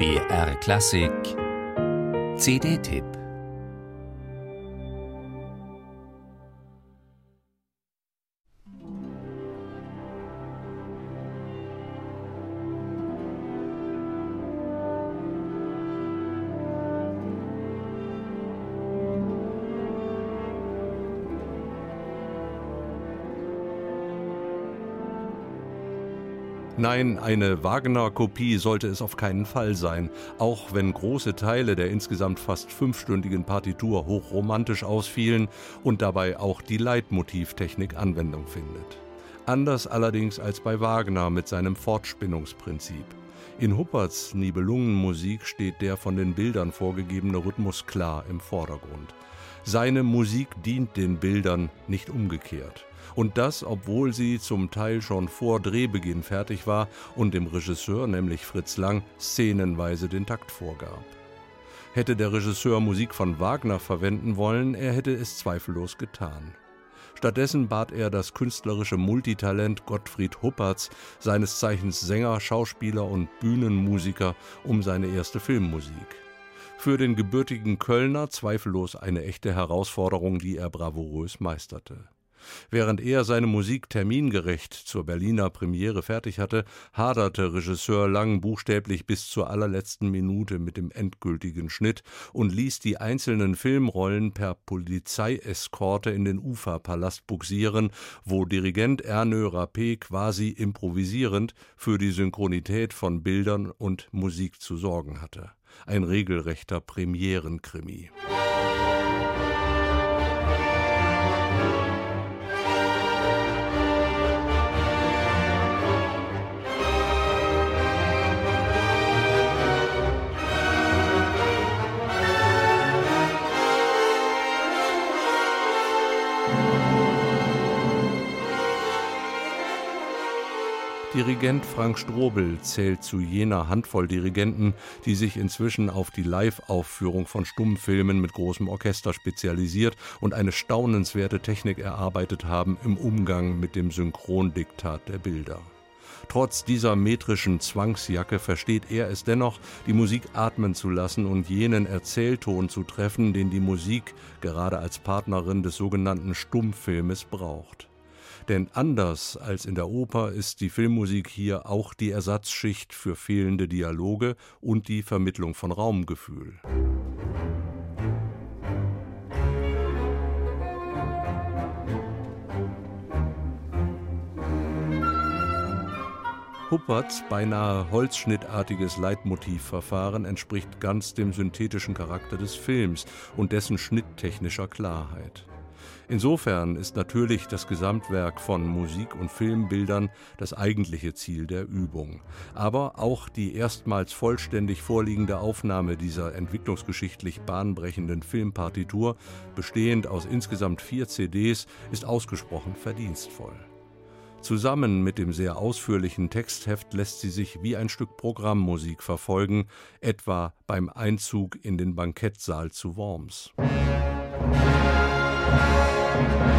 BR Klassik. CD-Tipp Nein, eine Wagner-Kopie sollte es auf keinen Fall sein, auch wenn große Teile der insgesamt fast fünfstündigen Partitur hochromantisch ausfielen und dabei auch die Leitmotivtechnik Anwendung findet. Anders allerdings als bei Wagner mit seinem Fortspinnungsprinzip. In Hupperts Nibelungenmusik steht der von den Bildern vorgegebene Rhythmus klar im Vordergrund. Seine Musik dient den Bildern, nicht umgekehrt. Und das, obwohl sie zum Teil schon vor Drehbeginn fertig war und dem Regisseur, nämlich Fritz Lang, szenenweise den Takt vorgab. Hätte der Regisseur Musik von Wagner verwenden wollen, er hätte es zweifellos getan. Stattdessen bat er das künstlerische Multitalent Gottfried Huppertz, seines Zeichens Sänger, Schauspieler und Bühnenmusiker, um seine erste Filmmusik. Für den gebürtigen Kölner zweifellos eine echte Herausforderung, die er bravourös meisterte. Während er seine Musik termingerecht zur Berliner Premiere fertig hatte, haderte Regisseur Lang buchstäblich bis zur allerletzten Minute mit dem endgültigen Schnitt und ließ die einzelnen Filmrollen per Polizeieskorte in den Uferpalast buxieren, wo Dirigent Ernö Rappé quasi improvisierend für die Synchronität von Bildern und Musik zu sorgen hatte. Ein regelrechter Premierenkrimi. Dirigent Frank Strobel zählt zu jener Handvoll Dirigenten, die sich inzwischen auf die Live-Aufführung von Stummfilmen mit großem Orchester spezialisiert und eine staunenswerte Technik erarbeitet haben im Umgang mit dem Synchrondiktat der Bilder. Trotz dieser metrischen Zwangsjacke versteht er es dennoch, die Musik atmen zu lassen und jenen Erzählton zu treffen, den die Musik gerade als Partnerin des sogenannten Stummfilmes braucht. Denn anders als in der Oper ist die Filmmusik hier auch die Ersatzschicht für fehlende Dialoge und die Vermittlung von Raumgefühl. Hupperts beinahe holzschnittartiges Leitmotivverfahren entspricht ganz dem synthetischen Charakter des Films und dessen schnitttechnischer Klarheit. Insofern ist natürlich das Gesamtwerk von Musik und Filmbildern das eigentliche Ziel der Übung. Aber auch die erstmals vollständig vorliegende Aufnahme dieser entwicklungsgeschichtlich bahnbrechenden Filmpartitur, bestehend aus insgesamt vier CDs, ist ausgesprochen verdienstvoll. Zusammen mit dem sehr ausführlichen Textheft lässt sie sich wie ein Stück Programmmusik verfolgen, etwa beim Einzug in den Bankettsaal zu Worms. thank you